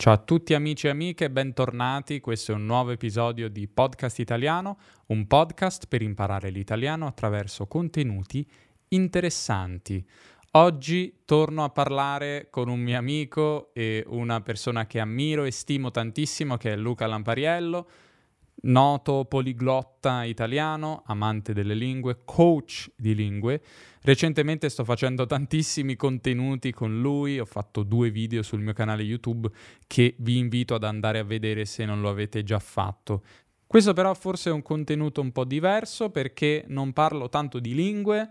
Ciao a tutti amici e amiche, bentornati. Questo è un nuovo episodio di Podcast Italiano, un podcast per imparare l'italiano attraverso contenuti interessanti. Oggi torno a parlare con un mio amico e una persona che ammiro e stimo tantissimo, che è Luca Lampariello noto poliglotta italiano, amante delle lingue, coach di lingue. Recentemente sto facendo tantissimi contenuti con lui, ho fatto due video sul mio canale YouTube che vi invito ad andare a vedere se non lo avete già fatto. Questo però forse è un contenuto un po' diverso perché non parlo tanto di lingue,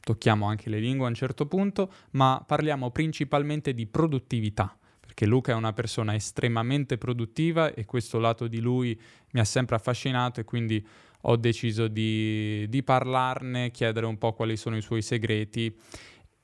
tocchiamo anche le lingue a un certo punto, ma parliamo principalmente di produttività perché Luca è una persona estremamente produttiva e questo lato di lui mi ha sempre affascinato e quindi ho deciso di, di parlarne, chiedere un po' quali sono i suoi segreti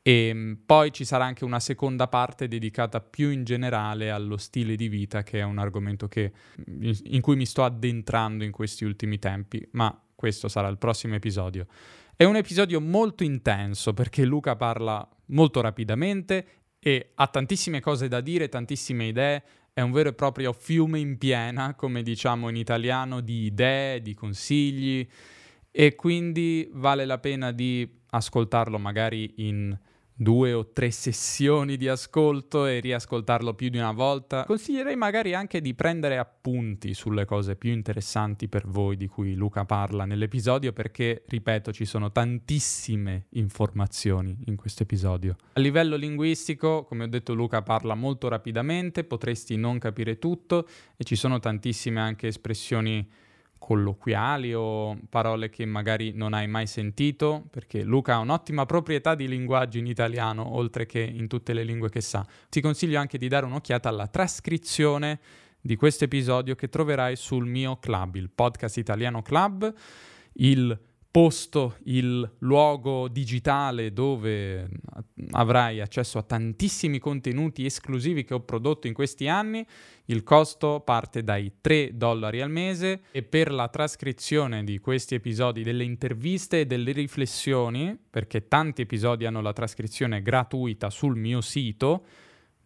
e mm, poi ci sarà anche una seconda parte dedicata più in generale allo stile di vita, che è un argomento che, in cui mi sto addentrando in questi ultimi tempi, ma questo sarà il prossimo episodio. È un episodio molto intenso perché Luca parla molto rapidamente e ha tantissime cose da dire, tantissime idee, è un vero e proprio fiume in piena, come diciamo in italiano, di idee, di consigli. E quindi vale la pena di ascoltarlo magari in due o tre sessioni di ascolto e riascoltarlo più di una volta. Consiglierei magari anche di prendere appunti sulle cose più interessanti per voi di cui Luca parla nell'episodio perché, ripeto, ci sono tantissime informazioni in questo episodio. A livello linguistico, come ho detto, Luca parla molto rapidamente, potresti non capire tutto e ci sono tantissime anche espressioni colloquiali o parole che magari non hai mai sentito, perché Luca ha un'ottima proprietà di linguaggio in italiano, oltre che in tutte le lingue che sa. Ti consiglio anche di dare un'occhiata alla trascrizione di questo episodio che troverai sul mio club, il Podcast Italiano Club, il posto il luogo digitale dove avrai accesso a tantissimi contenuti esclusivi che ho prodotto in questi anni. Il costo parte dai 3 dollari al mese e per la trascrizione di questi episodi, delle interviste e delle riflessioni, perché tanti episodi hanno la trascrizione gratuita sul mio sito,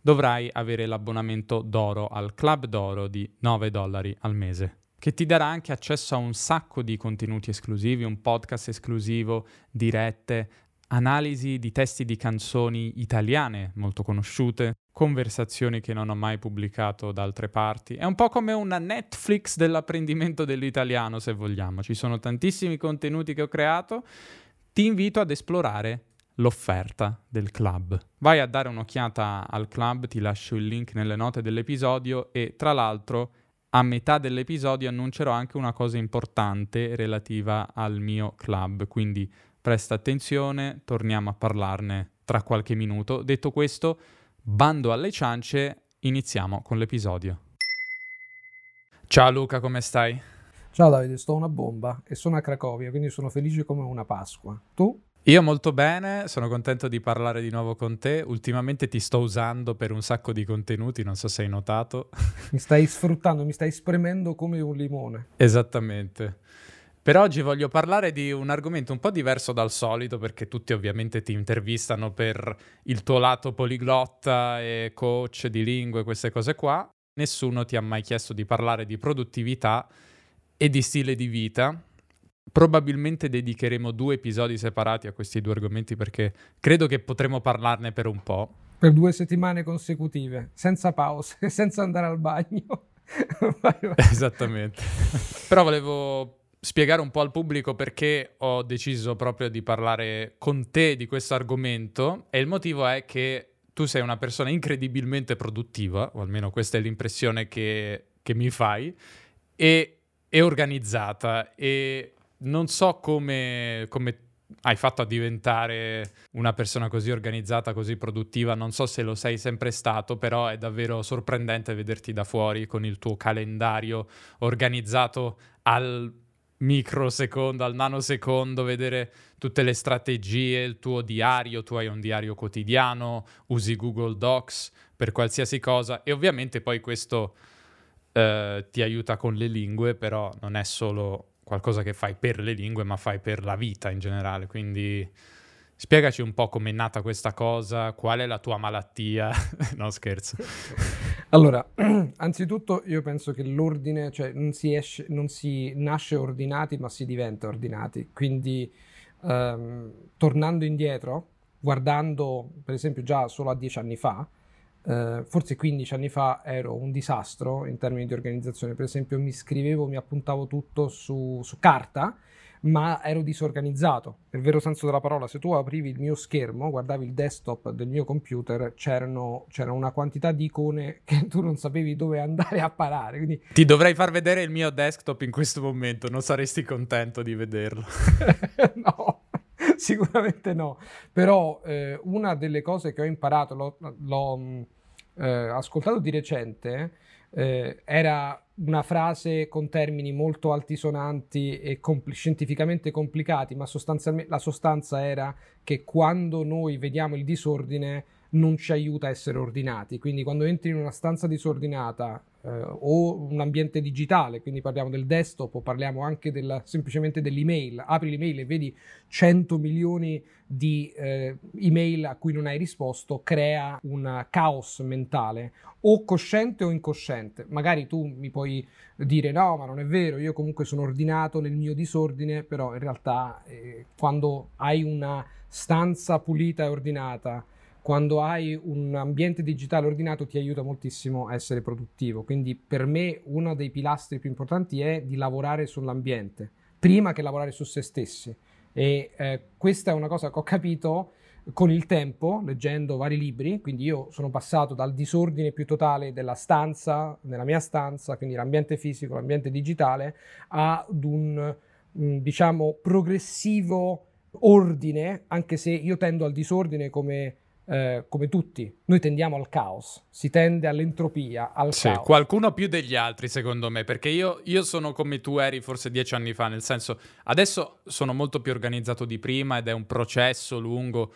dovrai avere l'abbonamento d'oro al club d'oro di 9 dollari al mese che ti darà anche accesso a un sacco di contenuti esclusivi, un podcast esclusivo, dirette, analisi di testi di canzoni italiane molto conosciute, conversazioni che non ho mai pubblicato da altre parti. È un po' come una Netflix dell'apprendimento dell'italiano, se vogliamo. Ci sono tantissimi contenuti che ho creato. Ti invito ad esplorare l'offerta del club. Vai a dare un'occhiata al club, ti lascio il link nelle note dell'episodio e tra l'altro a metà dell'episodio annuncerò anche una cosa importante relativa al mio club, quindi presta attenzione, torniamo a parlarne tra qualche minuto. Detto questo, bando alle ciance, iniziamo con l'episodio. Ciao Luca, come stai? Ciao Davide, sto una bomba e sono a Cracovia, quindi sono felice come una Pasqua. Tu? Io molto bene, sono contento di parlare di nuovo con te. Ultimamente ti sto usando per un sacco di contenuti, non so se hai notato. Mi stai sfruttando, mi stai spremendo come un limone. Esattamente. Per oggi voglio parlare di un argomento un po' diverso dal solito, perché tutti ovviamente ti intervistano per il tuo lato poliglotta e coach di lingue, queste cose qua. Nessuno ti ha mai chiesto di parlare di produttività e di stile di vita, Probabilmente dedicheremo due episodi separati a questi due argomenti perché credo che potremo parlarne per un po'. Per due settimane consecutive, senza pause, senza andare al bagno. vai, vai. Esattamente. Però volevo spiegare un po' al pubblico perché ho deciso proprio di parlare con te di questo argomento e il motivo è che tu sei una persona incredibilmente produttiva, o almeno questa è l'impressione che, che mi fai, e, e organizzata e non so come, come hai fatto a diventare una persona così organizzata, così produttiva. Non so se lo sei sempre stato, però è davvero sorprendente vederti da fuori con il tuo calendario organizzato al microsecondo, al nanosecondo, vedere tutte le strategie, il tuo diario, tu hai un diario quotidiano, usi Google Docs per qualsiasi cosa e ovviamente poi questo eh, ti aiuta con le lingue, però non è solo qualcosa che fai per le lingue, ma fai per la vita in generale. Quindi spiegaci un po' com'è nata questa cosa, qual è la tua malattia. no, scherzo. Allora, anzitutto io penso che l'ordine, cioè non si, esce, non si nasce ordinati, ma si diventa ordinati. Quindi, ehm, tornando indietro, guardando per esempio già solo a dieci anni fa, eh, forse 15 anni fa ero un disastro in termini di organizzazione. Per esempio, mi scrivevo, mi appuntavo tutto su, su carta ma ero disorganizzato. Nel vero senso della parola, se tu aprivi il mio schermo, guardavi il desktop del mio computer, c'erano, c'era una quantità di icone che tu non sapevi dove andare a parare. Quindi... Ti dovrei far vedere il mio desktop in questo momento, non saresti contento di vederlo. no. Sicuramente no, però eh, una delle cose che ho imparato, l'ho, l'ho eh, ascoltato di recente, eh, era una frase con termini molto altisonanti e compl- scientificamente complicati, ma sostanzialmente la sostanza era che quando noi vediamo il disordine non ci aiuta a essere ordinati. Quindi quando entri in una stanza disordinata eh, o un ambiente digitale, quindi parliamo del desktop o parliamo anche del, semplicemente dell'email, apri l'email e vedi 100 milioni di eh, email a cui non hai risposto, crea un caos mentale o cosciente o incosciente. Magari tu mi puoi dire no, ma non è vero, io comunque sono ordinato nel mio disordine, però in realtà eh, quando hai una stanza pulita e ordinata, quando hai un ambiente digitale ordinato ti aiuta moltissimo a essere produttivo. Quindi per me uno dei pilastri più importanti è di lavorare sull'ambiente, prima che lavorare su se stessi. E eh, questa è una cosa che ho capito con il tempo, leggendo vari libri, quindi io sono passato dal disordine più totale della stanza, nella mia stanza, quindi l'ambiente fisico, l'ambiente digitale, ad un, diciamo, progressivo ordine, anche se io tendo al disordine come eh, come tutti, noi tendiamo al caos, si tende all'entropia, al sì, caos. qualcuno più degli altri secondo me, perché io, io, sono come tu eri forse dieci anni fa, nel senso adesso sono molto più organizzato di prima ed è un processo lungo,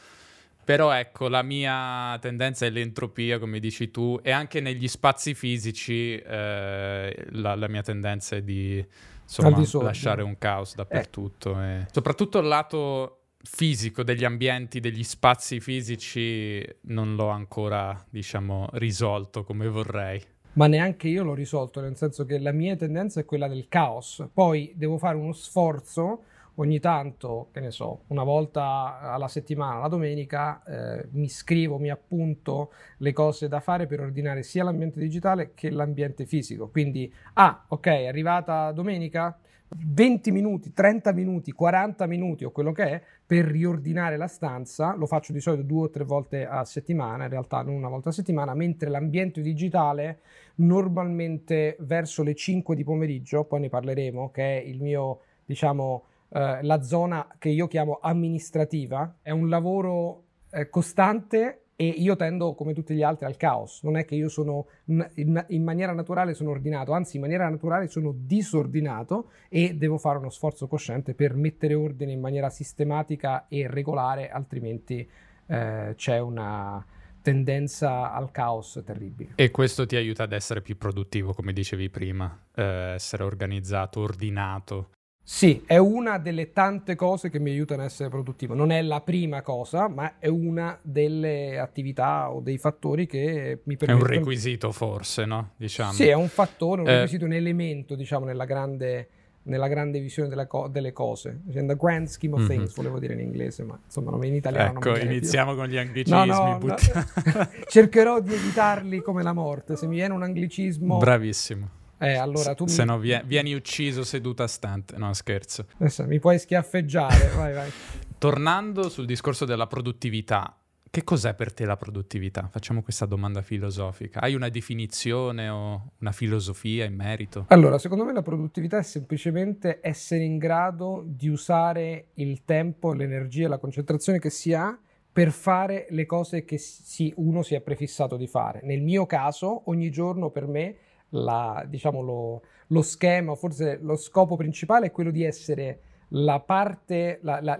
però ecco la mia tendenza è l'entropia come dici tu e anche negli spazi fisici eh, la, la, mia tendenza è di insomma, lasciare un caos dappertutto eh. e soprattutto il lato fisico degli ambienti, degli spazi fisici non l'ho ancora, diciamo, risolto come vorrei. Ma neanche io l'ho risolto, nel senso che la mia tendenza è quella del caos. Poi devo fare uno sforzo ogni tanto, che ne so, una volta alla settimana, la domenica, eh, mi scrivo, mi appunto le cose da fare per ordinare sia l'ambiente digitale che l'ambiente fisico. Quindi, ah, ok, è arrivata domenica, 20 minuti, 30 minuti, 40 minuti o quello che è per riordinare la stanza, lo faccio di solito due o tre volte a settimana, in realtà non una volta a settimana, mentre l'ambiente digitale normalmente verso le 5 di pomeriggio, poi ne parleremo, che è il mio, diciamo, eh, la zona che io chiamo amministrativa, è un lavoro eh, costante e io tendo come tutti gli altri al caos, non è che io sono in, maniera naturale sono ordinato, anzi in maniera naturale sono disordinato e devo fare uno sforzo cosciente per mettere ordine in maniera sistematica e regolare, altrimenti eh, c'è una tendenza al caos terribile. E questo ti aiuta ad essere più produttivo, come dicevi prima, eh, essere organizzato, ordinato. Sì, è una delle tante cose che mi aiutano a essere produttivo. Non è la prima cosa, ma è una delle attività o dei fattori che mi permettono... È un requisito forse, no? Diciamo. Sì, è un fattore, un eh... requisito, un elemento, diciamo, nella grande, nella grande visione co- delle cose. In the grand scheme of mm-hmm. things, volevo dire in inglese, ma insomma in italiano ecco, iniziamo più. con gli anglicismi. No, no, no. Cercherò di evitarli come la morte. Se mi viene un anglicismo... Bravissimo eh, allora tu Se mi... no vieni, vieni, ucciso seduta stante. No, scherzo. Adesso mi puoi schiaffeggiare, vai, vai. Tornando sul discorso della produttività, che cos'è per te la produttività? Facciamo questa domanda filosofica. Hai una definizione o una filosofia in merito? Allora, secondo me la produttività è semplicemente essere in grado di usare il tempo, l'energia, la concentrazione che si ha per fare le cose che si, uno si è prefissato di fare. Nel mio caso, ogni giorno per me la, diciamo, lo, lo, schema, forse lo scopo principale è quello di essere la parte, la, la,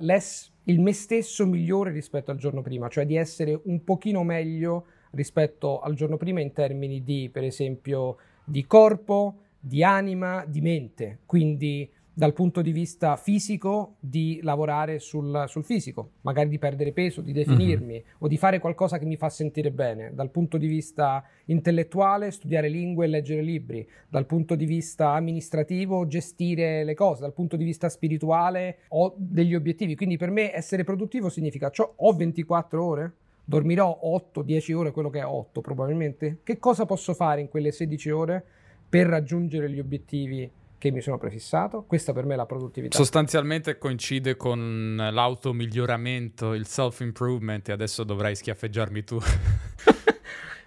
il me stesso migliore rispetto al giorno prima, cioè di essere un pochino meglio rispetto al giorno prima in termini di, per esempio, di corpo, di anima, di mente. Quindi dal punto di vista fisico di lavorare sul, sul fisico, magari di perdere peso, di definirmi mm-hmm. o di fare qualcosa che mi fa sentire bene. Dal punto di vista intellettuale, studiare lingue e leggere libri. Dal punto di vista amministrativo, gestire le cose. Dal punto di vista spirituale, ho degli obiettivi. Quindi per me essere produttivo significa ho 24 ore, dormirò 8-10 ore, quello che è 8 probabilmente. Che cosa posso fare in quelle 16 ore per raggiungere gli obiettivi? Che mi sono prefissato. Questa per me è la produttività. Sostanzialmente coincide con l'automiglioramento, il self-improvement e adesso dovrai schiaffeggiarmi tu.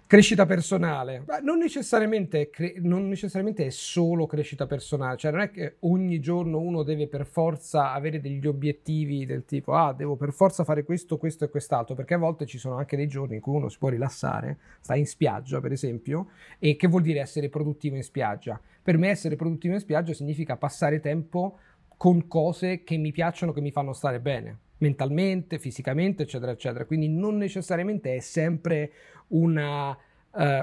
Crescita personale, non necessariamente, cre- non necessariamente, è solo crescita personale, cioè non è che ogni giorno uno deve per forza avere degli obiettivi del tipo ah devo per forza fare questo, questo e quest'altro, perché a volte ci sono anche dei giorni in cui uno si può rilassare, sta in spiaggia per esempio, e che vuol dire essere produttivo in spiaggia? Per me essere produttivo in spiaggia significa passare tempo con cose che mi piacciono, che mi fanno stare bene mentalmente, fisicamente, eccetera, eccetera. Quindi non necessariamente è sempre una, uh,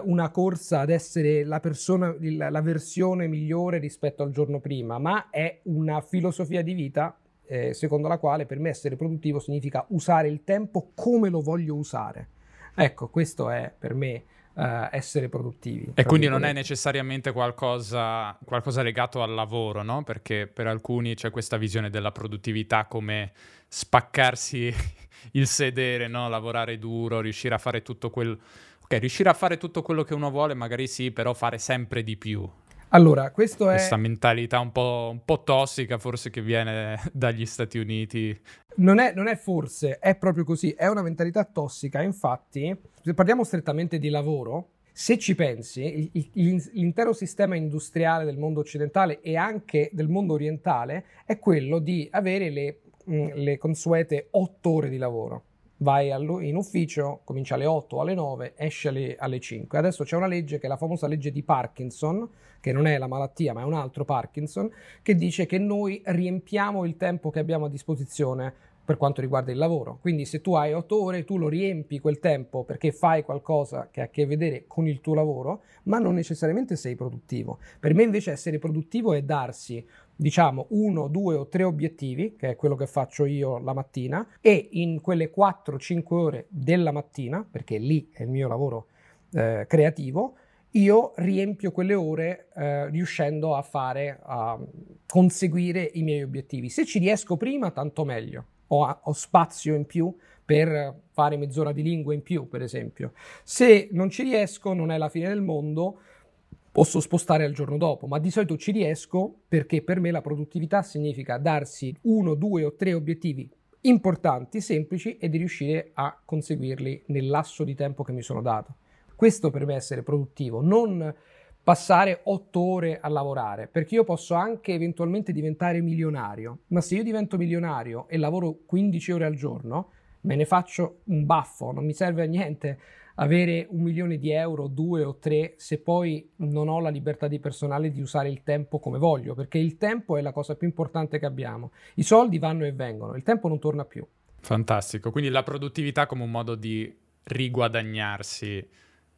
una corsa ad essere la persona, la, la, versione migliore rispetto al giorno prima, ma è una filosofia di vita eh, secondo la quale per me essere produttivo significa usare il tempo come lo voglio usare. Ecco, questo è per me Uh, essere produttivi. E quindi non è necessariamente qualcosa, qualcosa, legato al lavoro, no? Perché per alcuni c'è questa visione della produttività come spaccarsi il sedere, no? Lavorare duro, riuscire a fare tutto quel... Ok, riuscire a fare tutto quello che uno vuole, magari sì, però fare sempre di più. Allora, questo è... Questa mentalità un po', un po', tossica forse che viene dagli Stati Uniti. Non è, non è, forse, è proprio così, è una mentalità tossica. Infatti, se parliamo strettamente di lavoro, se ci pensi, il, il, l'intero sistema industriale del mondo occidentale e anche del mondo orientale è quello di avere le, mh, le consuete otto ore di lavoro vai in ufficio, comincia alle 8 o alle 9, esce alle, alle 5. Adesso c'è una legge che è la famosa legge di Parkinson, che non è la malattia ma è un altro Parkinson, che dice che noi riempiamo il tempo che abbiamo a disposizione per quanto riguarda il lavoro. Quindi se tu hai 8 ore, tu lo riempi quel tempo perché fai qualcosa che ha a che vedere con il tuo lavoro, ma non necessariamente sei produttivo. Per me invece essere produttivo è darsi diciamo uno, due o tre obiettivi, che è quello che faccio io la mattina, e in quelle 4-5 ore della mattina, perché lì è il mio lavoro eh, creativo, io riempio quelle ore eh, riuscendo a fare, a conseguire i miei obiettivi. Se ci riesco prima, tanto meglio. Ho, ho spazio in più per fare mezz'ora di lingua in più, per esempio. Se non ci riesco, non è la fine del mondo posso spostare al giorno dopo, ma di solito ci riesco perché per me la produttività significa darsi uno, due o tre obiettivi importanti, semplici e di riuscire a conseguirli nel lasso di tempo che mi sono dato. Questo per me è essere produttivo, non passare otto ore a lavorare, perché io posso anche eventualmente diventare milionario, ma se io divento milionario e lavoro 15 ore al giorno, me ne faccio un baffo, non mi serve a niente avere un milione di euro, due o tre, se poi non ho la libertà di personale di usare il tempo come voglio, perché il tempo è la cosa più importante che abbiamo. I soldi vanno e vengono, il tempo non torna più. Fantastico, quindi la produttività come un modo di riguadagnarsi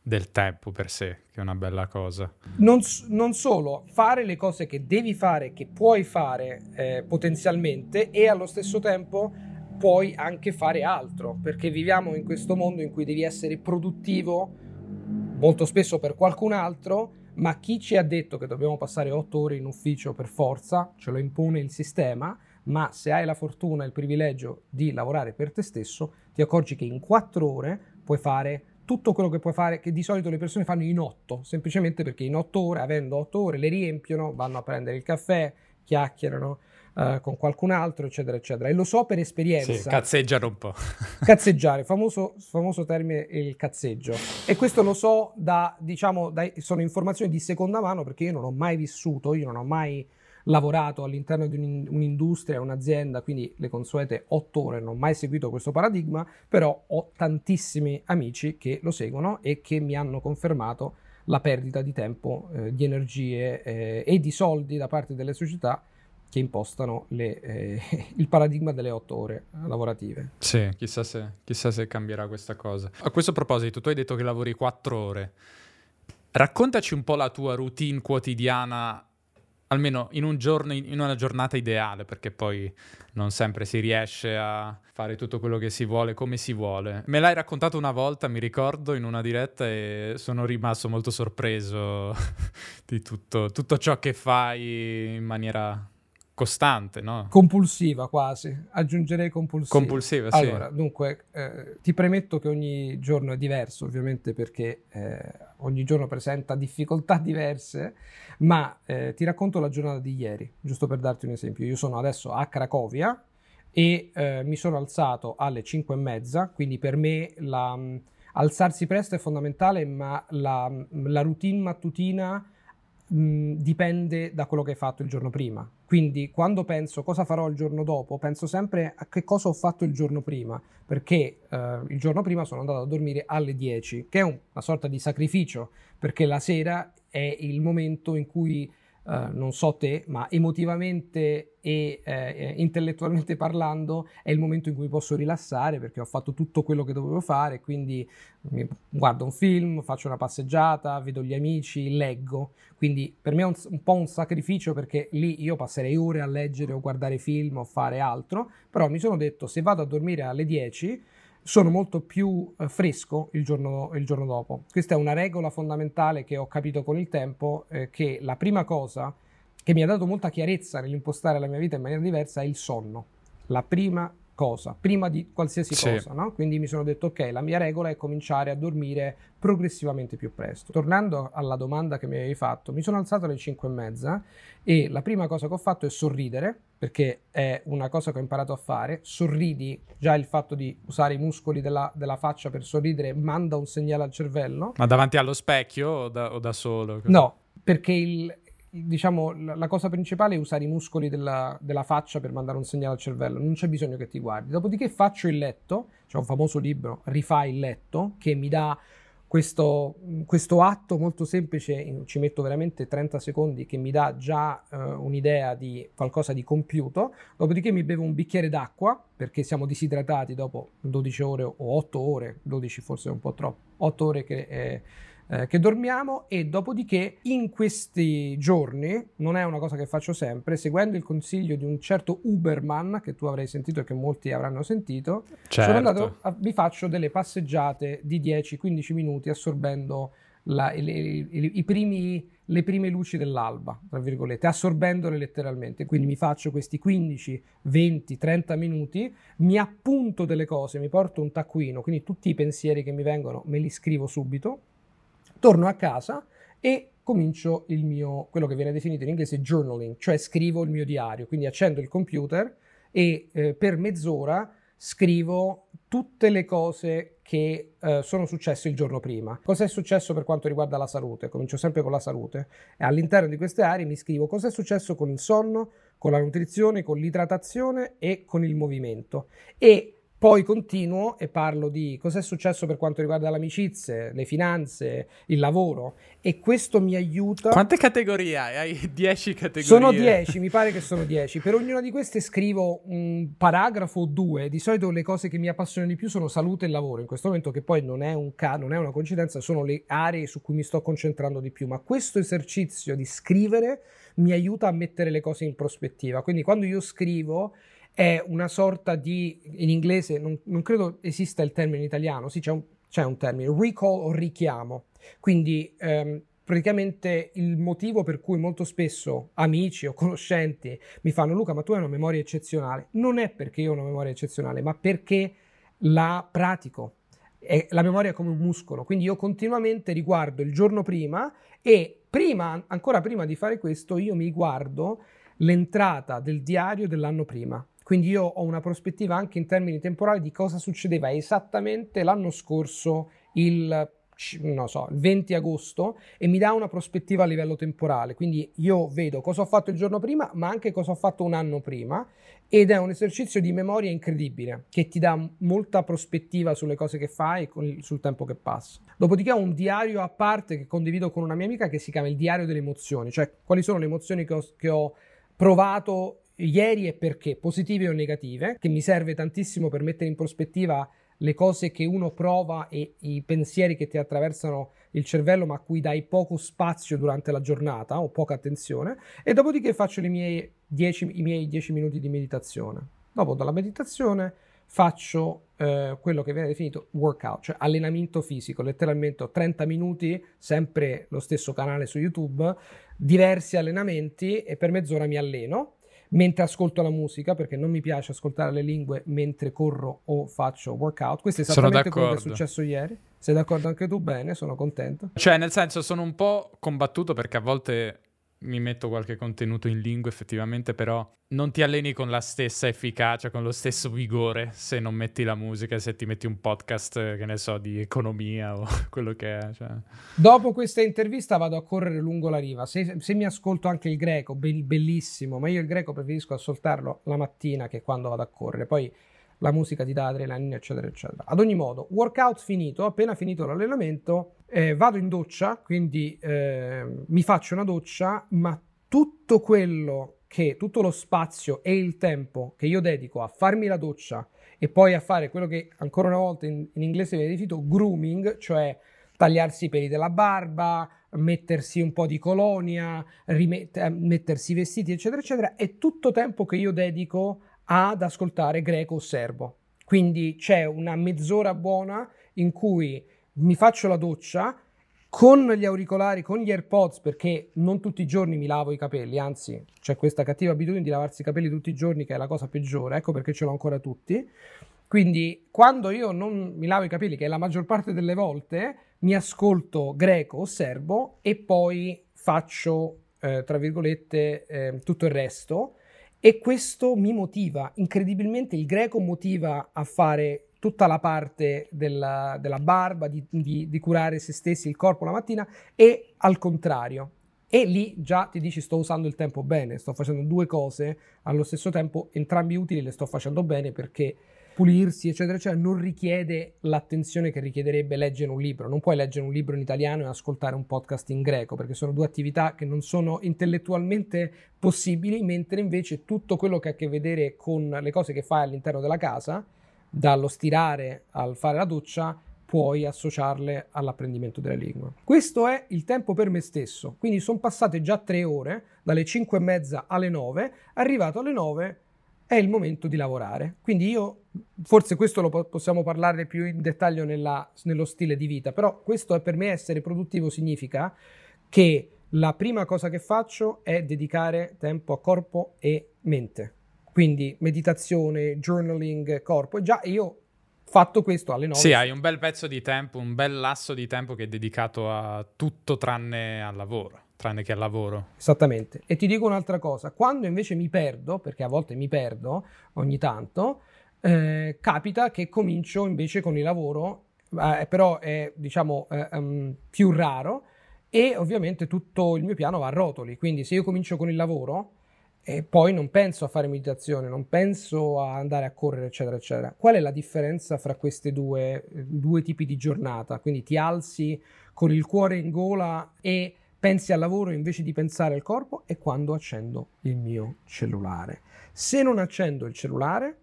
del tempo per sé, che è una bella cosa. Non, non solo, fare le cose che devi fare, che puoi fare eh, potenzialmente e allo stesso tempo puoi anche fare altro, perché viviamo in questo mondo in cui devi essere produttivo molto spesso per qualcun altro, ma chi ci ha detto che dobbiamo passare otto ore in ufficio per forza, ce lo impone il sistema, ma se hai la fortuna e il privilegio di lavorare per te stesso, ti accorgi che in quattro ore puoi fare tutto quello che puoi fare, che di solito le persone fanno in otto, semplicemente perché in otto ore, avendo otto ore, le riempiono, vanno a prendere il caffè, chiacchierano, uh, con qualcun altro, eccetera, eccetera. E lo so per esperienza. Sì, cazzeggiare un po'. cazzeggiare, famoso, famoso termine il cazzeggio. E questo lo so da, diciamo, da, sono informazioni di seconda mano perché io non ho mai vissuto, io non ho mai lavorato all'interno di un'industria, un'azienda, quindi le consuete otto ore, non ho mai seguito questo paradigma, però ho tantissimi amici che lo seguono e che mi hanno confermato la perdita di tempo, eh, di energie eh, e di soldi da parte delle società che impostano le, eh, il paradigma delle otto ore lavorative. Sì, chissà se, chissà se cambierà questa cosa. A questo proposito, tu hai detto che lavori quattro ore. Raccontaci un po' la tua routine quotidiana almeno in un giorno, in una giornata ideale, perché poi non sempre si riesce a fare tutto quello che si vuole come si vuole. Me l'hai raccontato una volta, mi ricordo, in una diretta e sono rimasto molto sorpreso di tutto, tutto ciò che fai in maniera costante, no? Compulsiva quasi, aggiungerei compulsiva. Compulsiva, sì. Allora, dunque, eh, ti premetto che ogni giorno è diverso, ovviamente perché eh, ogni giorno presenta difficoltà diverse, ma eh, ti racconto la giornata di ieri, giusto per darti un esempio. Io sono adesso a Cracovia e eh, mi sono alzato alle 5 e mezza, quindi per me la, um, alzarsi presto è fondamentale, ma la, la routine mattutina mh, dipende da quello che hai fatto il giorno prima. Quindi quando penso cosa farò il giorno dopo, penso sempre a che cosa ho fatto il giorno prima, perché eh, il giorno prima sono andato a dormire alle 10, che è un, una sorta di sacrificio, perché la sera è il momento in cui Uh, non so te, ma emotivamente e eh, intellettualmente parlando è il momento in cui posso rilassare perché ho fatto tutto quello che dovevo fare, quindi guardo un film, faccio una passeggiata, vedo gli amici, leggo, quindi per me è un, un po' un sacrificio perché lì io passerei ore a leggere o guardare film o fare altro, però mi sono detto se vado a dormire alle 10 sono molto più eh, fresco il giorno, il giorno, dopo. Questa è una regola fondamentale che ho capito con il tempo, eh, che la prima cosa che mi ha dato molta chiarezza nell'impostare la mia vita in maniera diversa è il sonno. La prima cosa, prima di qualsiasi sì. cosa, no? Quindi mi sono detto, ok, la mia regola è cominciare a dormire progressivamente più presto. Tornando alla domanda che mi avevi fatto, mi sono alzato alle 5 e mezza e la prima cosa che ho fatto è sorridere, perché è una cosa che ho imparato a fare. Sorridi, già il fatto di usare i muscoli della, della faccia per sorridere manda un segnale al cervello. Ma davanti allo specchio o da, o da solo? No, perché il, diciamo, la, cosa principale è usare i muscoli della, della, faccia per mandare un segnale al cervello, non c'è bisogno che ti guardi. Dopodiché faccio il letto, c'è un famoso libro, Rifai il letto, che mi dà questo, questo, atto molto semplice, ci metto veramente 30 secondi, che mi dà già uh, un'idea di qualcosa di compiuto. Dopodiché mi bevo un bicchiere d'acqua, perché siamo disidratati dopo 12 ore o 8 ore, 12 forse è un po' troppo, 8 ore che... Eh, eh, che dormiamo e dopodiché in questi giorni, non è una cosa che faccio sempre, seguendo il consiglio di un certo Uberman che tu avrai sentito e che molti avranno sentito, certo. sono andato a, vi faccio delle passeggiate di 10-15 minuti assorbendo la, i, i, i primi, le prime luci dell'alba, tra virgolette, assorbendole letteralmente. Quindi mi faccio questi 15, 20, 30 minuti, mi appunto delle cose, mi porto un taccuino, quindi tutti i pensieri che mi vengono me li scrivo subito torno a casa e comincio il mio, quello che viene definito in inglese journaling, cioè scrivo il mio diario, quindi accendo il computer e eh, per mezz'ora scrivo tutte le cose che eh, sono successe il giorno prima. Cosa è successo per quanto riguarda la salute? Comincio sempre con la salute e all'interno di queste aree mi scrivo cosa è successo con il sonno, con la nutrizione, con l'idratazione e con il movimento. E poi continuo e parlo di cosa è successo per quanto riguarda le amicizie, le finanze, il lavoro e questo mi aiuta. Quante categorie hai? Hai 10 categorie? Sono 10, mi pare che sono 10. Per ognuna di queste scrivo un paragrafo o due. Di solito le cose che mi appassionano di più sono salute e lavoro. In questo momento che poi non è, un ca- non è una coincidenza, sono le aree su cui mi sto concentrando di più. Ma questo esercizio di scrivere mi aiuta a mettere le cose in prospettiva. Quindi quando io scrivo è una sorta di, in inglese non, non credo esista il termine in italiano, sì c'è un, c'è un termine, recall o richiamo. Quindi ehm, praticamente il motivo per cui molto spesso amici o conoscenti mi fanno Luca ma tu hai una memoria eccezionale, non è perché io ho una memoria eccezionale, ma perché la pratico. E la memoria è come un muscolo, quindi io continuamente riguardo il giorno prima e prima, ancora prima di fare questo, io mi guardo l'entrata del diario dell'anno prima. Quindi io ho una prospettiva anche in termini temporali di cosa succedeva esattamente l'anno scorso, il so, il 20 agosto e mi dà una prospettiva a livello temporale. Quindi io vedo cosa ho fatto il giorno prima, ma anche cosa ho fatto un anno prima ed è un esercizio di memoria incredibile che ti dà molta prospettiva sulle cose che fai e sul tempo che passa. Dopodiché ho un diario a parte che condivido con una mia amica che si chiama il diario delle emozioni, cioè quali sono le emozioni che ho, che ho provato ieri e perché, positive o negative, che mi serve tantissimo per mettere in prospettiva le cose che uno prova e i pensieri che ti attraversano il cervello, ma a cui dai poco spazio durante la giornata o poca attenzione, e dopodiché faccio i miei 10 minuti di meditazione. Dopo dalla meditazione faccio eh, quello che viene definito workout, cioè allenamento fisico, letteralmente 30 minuti, sempre lo stesso canale su YouTube, diversi allenamenti e per mezz'ora mi alleno mentre ascolto la musica perché non mi piace ascoltare le lingue mentre corro o faccio workout. Questo è esattamente quello che è successo ieri. Sei d'accordo anche tu? Bene, sono contento. Cioè, nel senso, sono un po' combattuto perché a volte mi metto qualche contenuto in lingua effettivamente, però non ti alleni con la stessa efficacia, con lo stesso vigore se non metti la musica, se ti metti un podcast, che ne so, di economia o quello che è. Cioè. Dopo questa intervista vado a correre lungo la riva. Se, se mi ascolto anche il greco, be- bellissimo, ma io il greco preferisco ascoltarlo la mattina che quando vado a correre. Poi la musica ti dà adrenalina, eccetera, eccetera. Ad ogni modo, workout finito, appena finito l'allenamento, eh, vado in doccia, quindi eh, mi faccio una doccia, ma tutto quello che, tutto lo spazio e il tempo che io dedico a farmi la doccia e poi a fare quello che ancora una volta in, in inglese viene definito grooming, cioè tagliarsi i peli della barba, mettersi un po' di colonia, rimet- eh, mettersi i vestiti, eccetera, eccetera, è tutto tempo che io dedico ad ascoltare greco o serbo. Quindi c'è una mezz'ora buona in cui mi faccio la doccia con gli auricolari, con gli AirPods, perché non tutti i giorni mi lavo i capelli, anzi c'è questa cattiva abitudine di lavarsi i capelli tutti i giorni che è la cosa peggiore, ecco perché ce l'ho ancora tutti. Quindi quando io non mi lavo i capelli, che è la maggior parte delle volte, mi ascolto greco o serbo e poi faccio, eh, tra virgolette, eh, tutto il resto e questo mi motiva, incredibilmente il greco motiva a fare tutta la parte della, della barba, di, di, di, curare se stessi, il corpo la mattina e al contrario. E lì già ti dici sto usando il tempo bene, sto facendo due cose allo stesso tempo, entrambi utili, le sto facendo bene perché pulirsi, eccetera, eccetera, non richiede l'attenzione che richiederebbe leggere un libro. Non puoi leggere un libro in italiano e ascoltare un podcast in greco, perché sono due attività che non sono intellettualmente possibili, mentre invece tutto quello che ha a che vedere con le cose che fai all'interno della casa, dallo stirare al fare la doccia, puoi associarle all'apprendimento delle lingue. Questo è il tempo per me stesso, quindi sono passate già tre ore, dalle 5 e mezza alle 9, arrivato alle 9 è il momento di lavorare. Quindi io, forse questo lo possiamo parlare più in dettaglio nella, nello stile di vita, però questo è per me essere produttivo significa che la prima cosa che faccio è dedicare tempo a corpo e mente. Quindi meditazione, journaling, corpo. E già io fatto questo alle 9. Sì, hai un bel pezzo di tempo, un bel lasso di tempo che è dedicato a tutto tranne al lavoro tranne che al lavoro. Esattamente. E ti dico un'altra cosa, quando invece mi perdo, perché a volte mi perdo ogni tanto, eh, capita che comincio invece con il lavoro, eh, però è diciamo eh, um, più raro e ovviamente tutto il mio piano va a rotoli, quindi se io comincio con il lavoro e poi non penso a fare meditazione, non penso a andare a correre, eccetera, eccetera. Qual è la differenza fra questi due, due tipi di giornata? Quindi ti alzi con il cuore in gola e pensi al lavoro invece di pensare al corpo è quando accendo il mio cellulare. Se non accendo il cellulare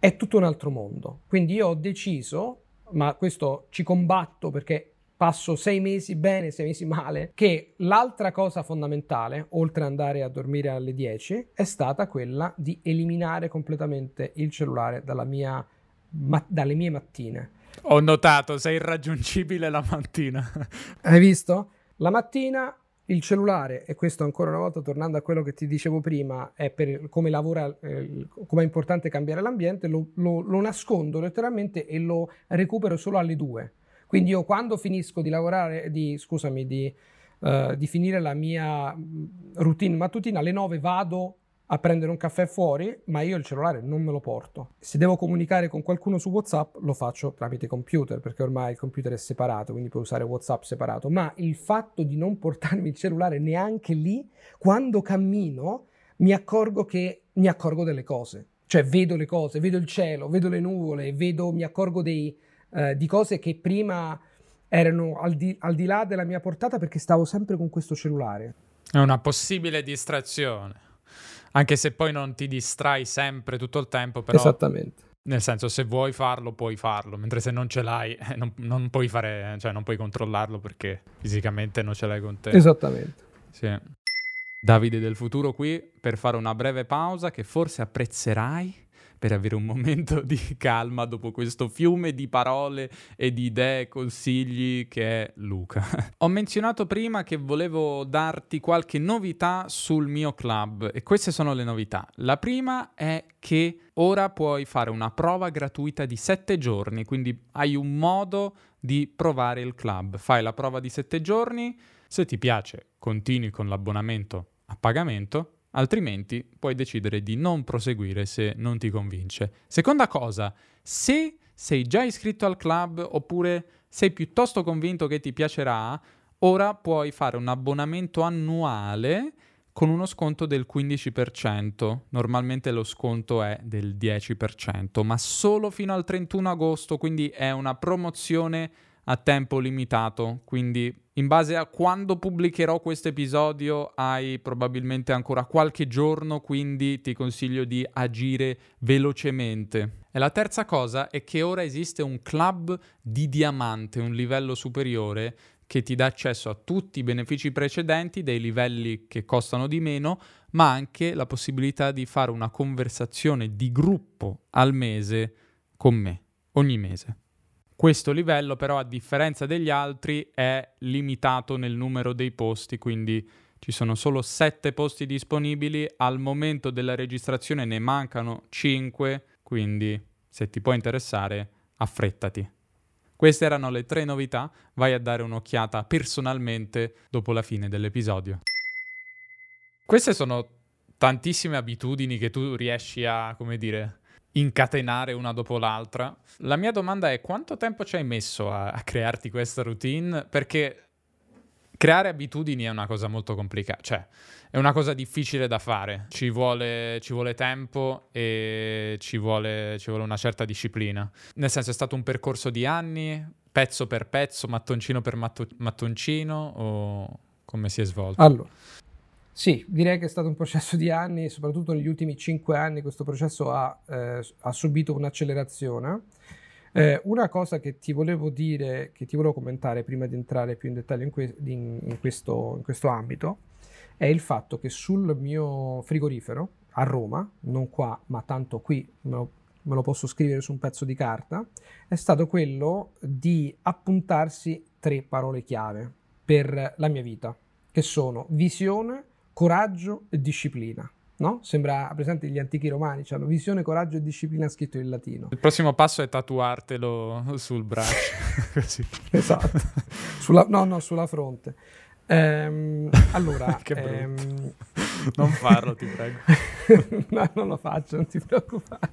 è tutto un altro mondo. Quindi io ho deciso, ma questo ci combatto perché passo sei mesi bene, sei mesi male, che l'altra cosa fondamentale, oltre ad andare a dormire alle 10, è stata quella di eliminare completamente il cellulare mia, ma, dalle mie mattine. Ho notato, sei irraggiungibile la mattina. Hai visto? La mattina il cellulare, e questo ancora una volta tornando a quello che ti dicevo prima, è per come lavora, eh, come è importante cambiare l'ambiente, lo, lo, lo, nascondo letteralmente e lo recupero solo alle due. Quindi io quando finisco di lavorare, di, scusami, di, uh, di finire la mia mm, routine mattutina, alle 9 vado a prendere un caffè fuori, ma io il cellulare non me lo porto. Se devo comunicare con qualcuno su WhatsApp, lo faccio tramite computer, perché ormai il computer è separato, quindi puoi usare WhatsApp separato. Ma il fatto di non portarmi il cellulare neanche lì, quando cammino, mi accorgo che mi accorgo delle cose. Cioè vedo le cose, vedo il cielo, vedo le nuvole, vedo, mi accorgo dei, eh, di cose che prima erano al di, al di là della mia portata perché stavo sempre con questo cellulare. È una possibile distrazione. Anche se poi non ti distrai sempre tutto il tempo, però... Esattamente. Nel senso, se vuoi farlo, puoi farlo, mentre se non ce l'hai, eh, non, non, puoi fare, cioè non puoi controllarlo perché fisicamente non ce l'hai con te. Esattamente. Sì. Davide del futuro qui per fare una breve pausa che forse apprezzerai per avere un momento di calma dopo questo fiume di parole e di idee consigli che è Luca. Ho menzionato prima che volevo darti qualche novità sul mio club e queste sono le novità. La prima è che ora puoi fare una prova gratuita di 7 giorni, quindi hai un modo di provare il club. Fai la prova di 7 giorni, se ti piace continui con l'abbonamento a pagamento altrimenti puoi decidere di non proseguire se non ti convince. Seconda cosa, se sei già iscritto al club oppure sei piuttosto convinto che ti piacerà, ora puoi fare un abbonamento annuale con uno sconto del 15%. Normalmente lo sconto è del 10%, ma solo fino al 31 agosto, quindi è una promozione a tempo limitato, quindi in base a quando pubblicherò questo episodio hai probabilmente ancora qualche giorno, quindi ti consiglio di agire velocemente. E la terza cosa è che ora esiste un club di diamante, un livello superiore che ti dà accesso a tutti i benefici precedenti dei livelli che costano di meno, ma anche la possibilità di fare una conversazione di gruppo al mese con me, ogni mese. Questo livello però a differenza degli altri è limitato nel numero dei posti, quindi ci sono solo 7 posti disponibili, al momento della registrazione ne mancano 5, quindi se ti può interessare affrettati. Queste erano le tre novità, vai a dare un'occhiata personalmente dopo la fine dell'episodio. Queste sono tantissime abitudini che tu riesci a, come dire, incatenare una dopo l'altra. La mia domanda è quanto tempo ci hai messo a, a crearti questa routine? Perché creare abitudini è una cosa molto complicata, cioè è una cosa difficile da fare, ci vuole, ci vuole tempo e ci vuole, ci vuole, una certa disciplina. Nel senso è stato un percorso di anni, pezzo per pezzo, mattoncino per matto- mattoncino o come si è svolto? Allora, sì, direi che è stato un processo di anni, soprattutto negli ultimi cinque anni questo processo ha, eh, ha subito un'accelerazione. Eh, una cosa che ti volevo dire, che ti volevo commentare prima di entrare più in dettaglio in, que- in, in, questo, in questo ambito, è il fatto che sul mio frigorifero a Roma, non qua, ma tanto qui me lo, me lo posso scrivere su un pezzo di carta, è stato quello di appuntarsi tre parole chiave per la mia vita, che sono visione, coraggio e disciplina. No? Sembra presente gli antichi romani, hanno visione, coraggio e disciplina scritto in latino. Il prossimo passo è tatuartelo sul braccio. esatto. Sulla, no, no, sulla fronte. Ehm, allora, ehm... non farlo, ti prego. no, non lo faccio, non ti preoccupare.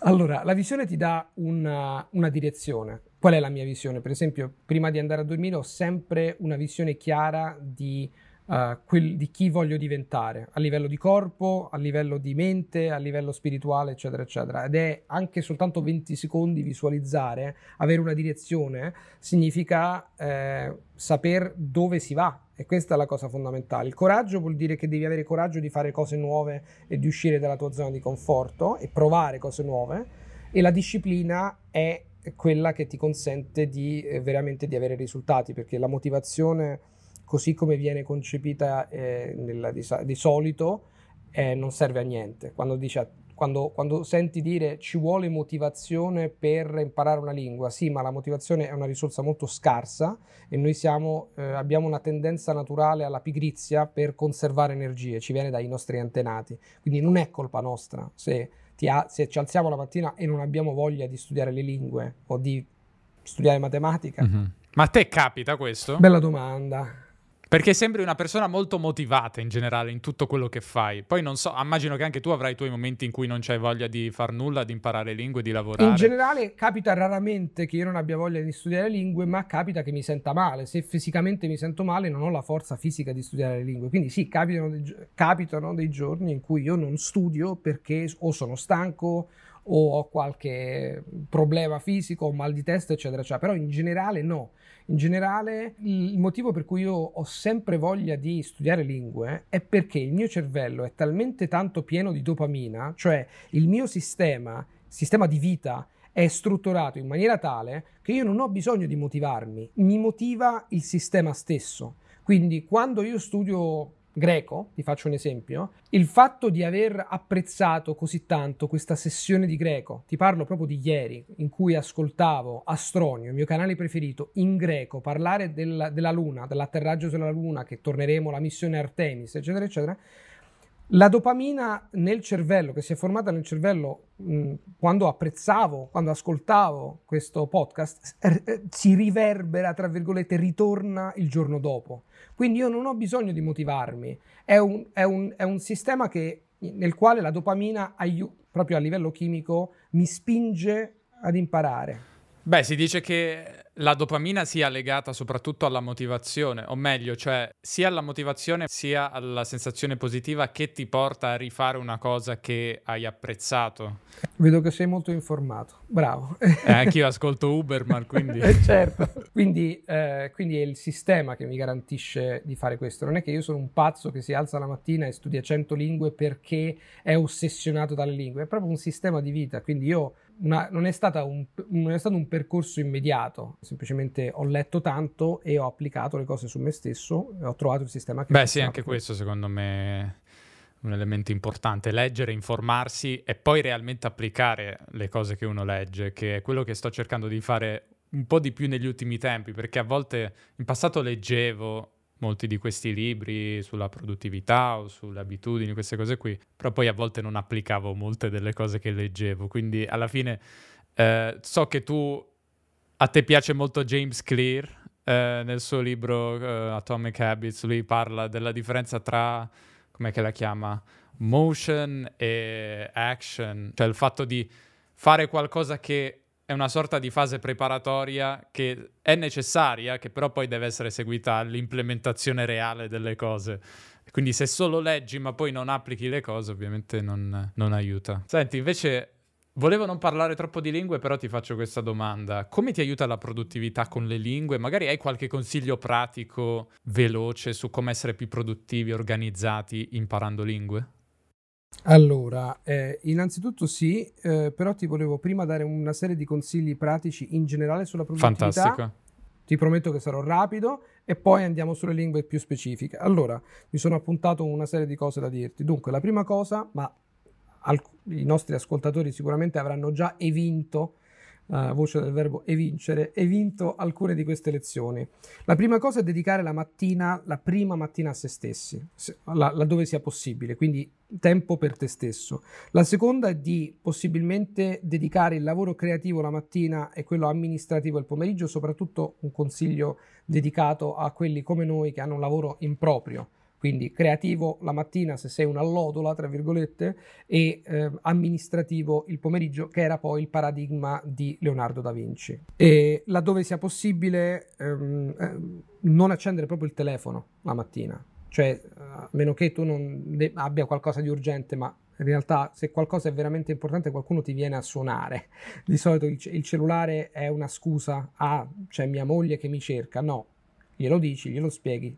Allora, la visione ti dà una, una direzione. Qual è la mia visione? Per esempio, prima di andare a dormire ho sempre una visione chiara di uh, quel, di chi voglio diventare a livello di corpo, a livello di mente, a livello spirituale, eccetera, eccetera. Ed è anche soltanto 20 secondi visualizzare, avere una direzione, significa eh, saper dove si va. E questa è la cosa fondamentale. Il coraggio vuol dire che devi avere coraggio di fare cose nuove e di uscire dalla tua zona di conforto e provare cose nuove. E la disciplina è quella che ti consente di eh, veramente di avere risultati, perché la motivazione così come viene concepita eh, nella, di, di, solito, eh, non serve a niente. Quando, dice, quando, quando, senti dire ci vuole motivazione per imparare una lingua, sì, ma la motivazione è una risorsa molto scarsa e noi siamo, eh, abbiamo una tendenza naturale alla pigrizia per conservare energie, ci viene dai nostri antenati. Quindi non è colpa nostra se, ha, se ci alziamo la mattina e non abbiamo voglia di studiare le lingue o di studiare matematica. Mm-hmm. Ma a te capita questo? Bella domanda. Perché sembri una persona molto motivata in generale in tutto quello che fai. Poi non so, immagino che anche tu avrai i tuoi momenti in cui non c'hai voglia di far nulla, di imparare lingue, di lavorare. In generale capita raramente che io non abbia voglia di studiare lingue, ma capita che mi senta male. Se fisicamente mi sento male, non ho la forza fisica di studiare le lingue. Quindi sì, capitano dei, capitano dei giorni in cui io non studio perché o sono stanco o ho qualche problema fisico, o mal di testa, eccetera, eccetera. Però in generale no. In generale, il motivo per cui io ho sempre voglia di studiare lingue è perché il mio cervello è talmente tanto pieno di dopamina, cioè il mio sistema sistema di vita è strutturato in maniera tale che io non ho bisogno di motivarmi, mi motiva il sistema stesso. Quindi quando io studio greco, ti faccio un esempio, il fatto di aver apprezzato così tanto questa sessione di greco, ti parlo proprio di ieri, in cui ascoltavo Astronio, il mio canale preferito, in greco, parlare del, della Luna, dell'atterraggio sulla Luna, che torneremo alla missione Artemis, eccetera, eccetera, la dopamina nel cervello, che si è formata nel cervello mh, quando apprezzavo, quando ascoltavo questo podcast, eh, si riverbera, tra virgolette, ritorna il giorno dopo. Quindi io non ho bisogno di motivarmi. È un, è un, è un sistema che, nel quale la dopamina, aiu- proprio a livello chimico, mi spinge ad imparare. Beh, si dice che la dopamina sia legata soprattutto alla motivazione, o meglio, cioè sia alla motivazione sia alla sensazione positiva che ti porta a rifare una cosa che hai apprezzato. Vedo che sei molto informato, bravo. Eh, anch'io ascolto Uberman, quindi... eh, certo, quindi, eh, quindi, è il sistema che mi garantisce di fare questo. Non è che io sono un pazzo che si alza la mattina e studia 100 lingue perché è ossessionato dalle lingue, è proprio un sistema di vita, quindi io una, non, è un, non, è stato un percorso immediato, semplicemente ho letto tanto e ho applicato le cose su me stesso e ho trovato il sistema che... Beh sì, anche questo secondo me è un elemento importante, leggere, informarsi e poi realmente applicare le cose che uno legge, che è quello che sto cercando di fare un po' di più negli ultimi tempi, perché a volte in passato leggevo molti di questi libri sulla produttività o sulle abitudini, queste cose qui, però poi a volte non applicavo molte delle cose che leggevo, quindi alla fine eh, so che tu, a te piace molto James Clear, eh, nel suo libro eh, Atomic Habits, lui parla della differenza tra, come che la chiama, motion e action, cioè il fatto di fare qualcosa che è una sorta di fase preparatoria che è necessaria, che però poi deve essere seguita all'implementazione reale delle cose. Quindi se solo leggi ma poi non applichi le cose, ovviamente non, non aiuta. Senti, invece Volevo non parlare troppo di lingue, però ti faccio questa domanda. Come ti aiuta la produttività con le lingue? Magari hai qualche consiglio pratico, veloce, su come essere più produttivi, organizzati imparando lingue? Allora, eh, innanzitutto sì, eh, però ti volevo prima dare una serie di consigli pratici in generale sulla produttività. Fantastico. Ti prometto che sarò rapido e poi andiamo sulle lingue più specifiche. Allora, mi sono appuntato una serie di cose da dirti. Dunque, la prima cosa, ma alc- i nostri ascoltatori sicuramente avranno già evinto uh, voce del verbo evincere, e vinto alcune di queste lezioni. La prima cosa è dedicare la mattina, la prima mattina a se stessi, se, la, laddove sia possibile, quindi tempo per te stesso. La seconda è di possibilmente dedicare il lavoro creativo la mattina e quello amministrativo il pomeriggio, soprattutto un consiglio dedicato a quelli come noi che hanno un lavoro improprio quindi creativo la mattina se sei un'allodola, tra virgolette, e eh, amministrativo il pomeriggio, che era poi il paradigma di Leonardo da Vinci. E laddove sia possibile ehm, ehm, non accendere proprio il telefono la mattina, cioè a meno che tu non de- abbia qualcosa di urgente, ma in realtà se qualcosa è veramente importante qualcuno ti viene a suonare. Di solito il, il cellulare è una scusa, ah c'è mia moglie che mi cerca, no, glielo dici, glielo spieghi,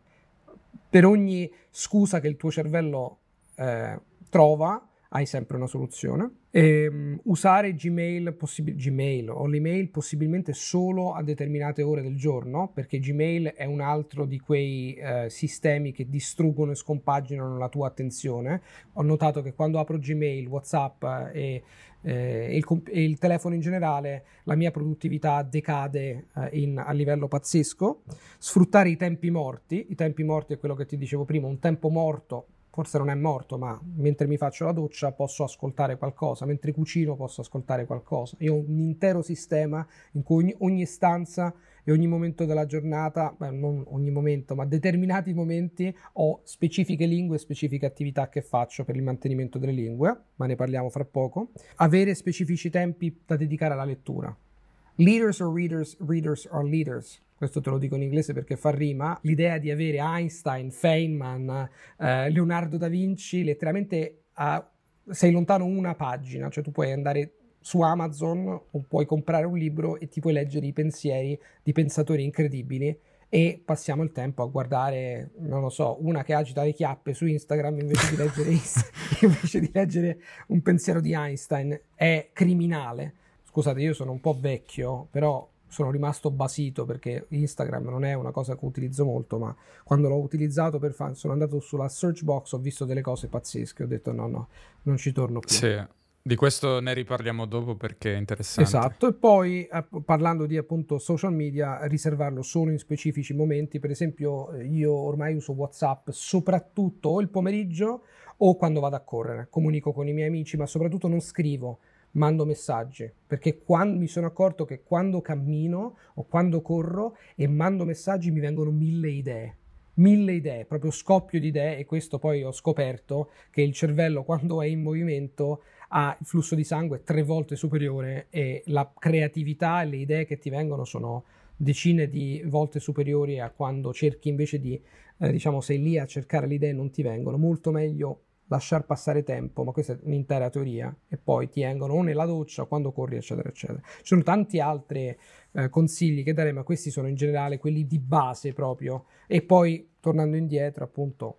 per ogni scusa che il tuo cervello eh, trova, hai sempre una soluzione. E, um, usare Gmail, possib- Gmail, o l'email possibilmente solo a determinate ore del giorno, perché Gmail è un altro di quei eh, sistemi che distruggono e scompaginano la tua attenzione. Ho notato che quando apro Gmail, WhatsApp e eh, il, e il telefono in generale, la mia produttività decade eh, in, a livello pazzesco. Sfruttare i tempi morti, i tempi morti è quello che ti dicevo prima, un tempo morto forse non è morto, ma mentre mi faccio la doccia posso ascoltare qualcosa, mentre cucino posso ascoltare qualcosa. Io ho un intero sistema in cui ogni, ogni stanza e ogni momento della giornata, beh, non ogni momento, ma determinati momenti ho specifiche lingue, specifiche attività che faccio per il mantenimento delle lingue, ma ne parliamo fra poco. Avere specifici tempi da dedicare alla lettura. Leaders or readers, readers or leaders questo te lo dico in inglese perché fa rima, l'idea di avere Einstein, Feynman, eh, Leonardo da Vinci, letteralmente a, sei lontano una pagina, cioè tu puoi andare su Amazon o puoi comprare un libro e ti puoi leggere i pensieri di pensatori incredibili e passiamo il tempo a guardare, non lo so, una che agita le chiappe su Instagram invece di leggere, invece di leggere un pensiero di Einstein. È criminale. Scusate, io sono un po' vecchio, però sono rimasto basito perché Instagram non è una cosa che utilizzo molto, ma quando l'ho utilizzato per fare, sono andato sulla search box, ho visto delle cose pazzesche, ho detto no, no, non ci torno più. Sì. Di questo ne riparliamo dopo perché è interessante. Esatto, e poi parlando di appunto social media, riservarlo solo in specifici momenti, per esempio eh, io ormai uso WhatsApp soprattutto il pomeriggio o quando vado a correre, comunico con i miei amici, ma soprattutto non scrivo, mando messaggi, perché quando, mi sono accorto che quando cammino o quando corro e mando messaggi mi vengono mille idee. Mille idee, proprio scoppio di idee e questo poi ho scoperto che il cervello quando è in movimento ha il flusso di sangue tre volte superiore e la creatività e le idee che ti vengono sono decine di volte superiori a quando cerchi invece di, eh, diciamo, sei lì a cercare le idee e non ti vengono. Molto meglio lasciar passare tempo, ma questa è un'intera teoria, e poi ti vengono o nella doccia o quando corri, eccetera, eccetera. Ci sono tanti altri eh, consigli che darei, ma questi sono in generale quelli di base proprio. E poi, tornando indietro, appunto,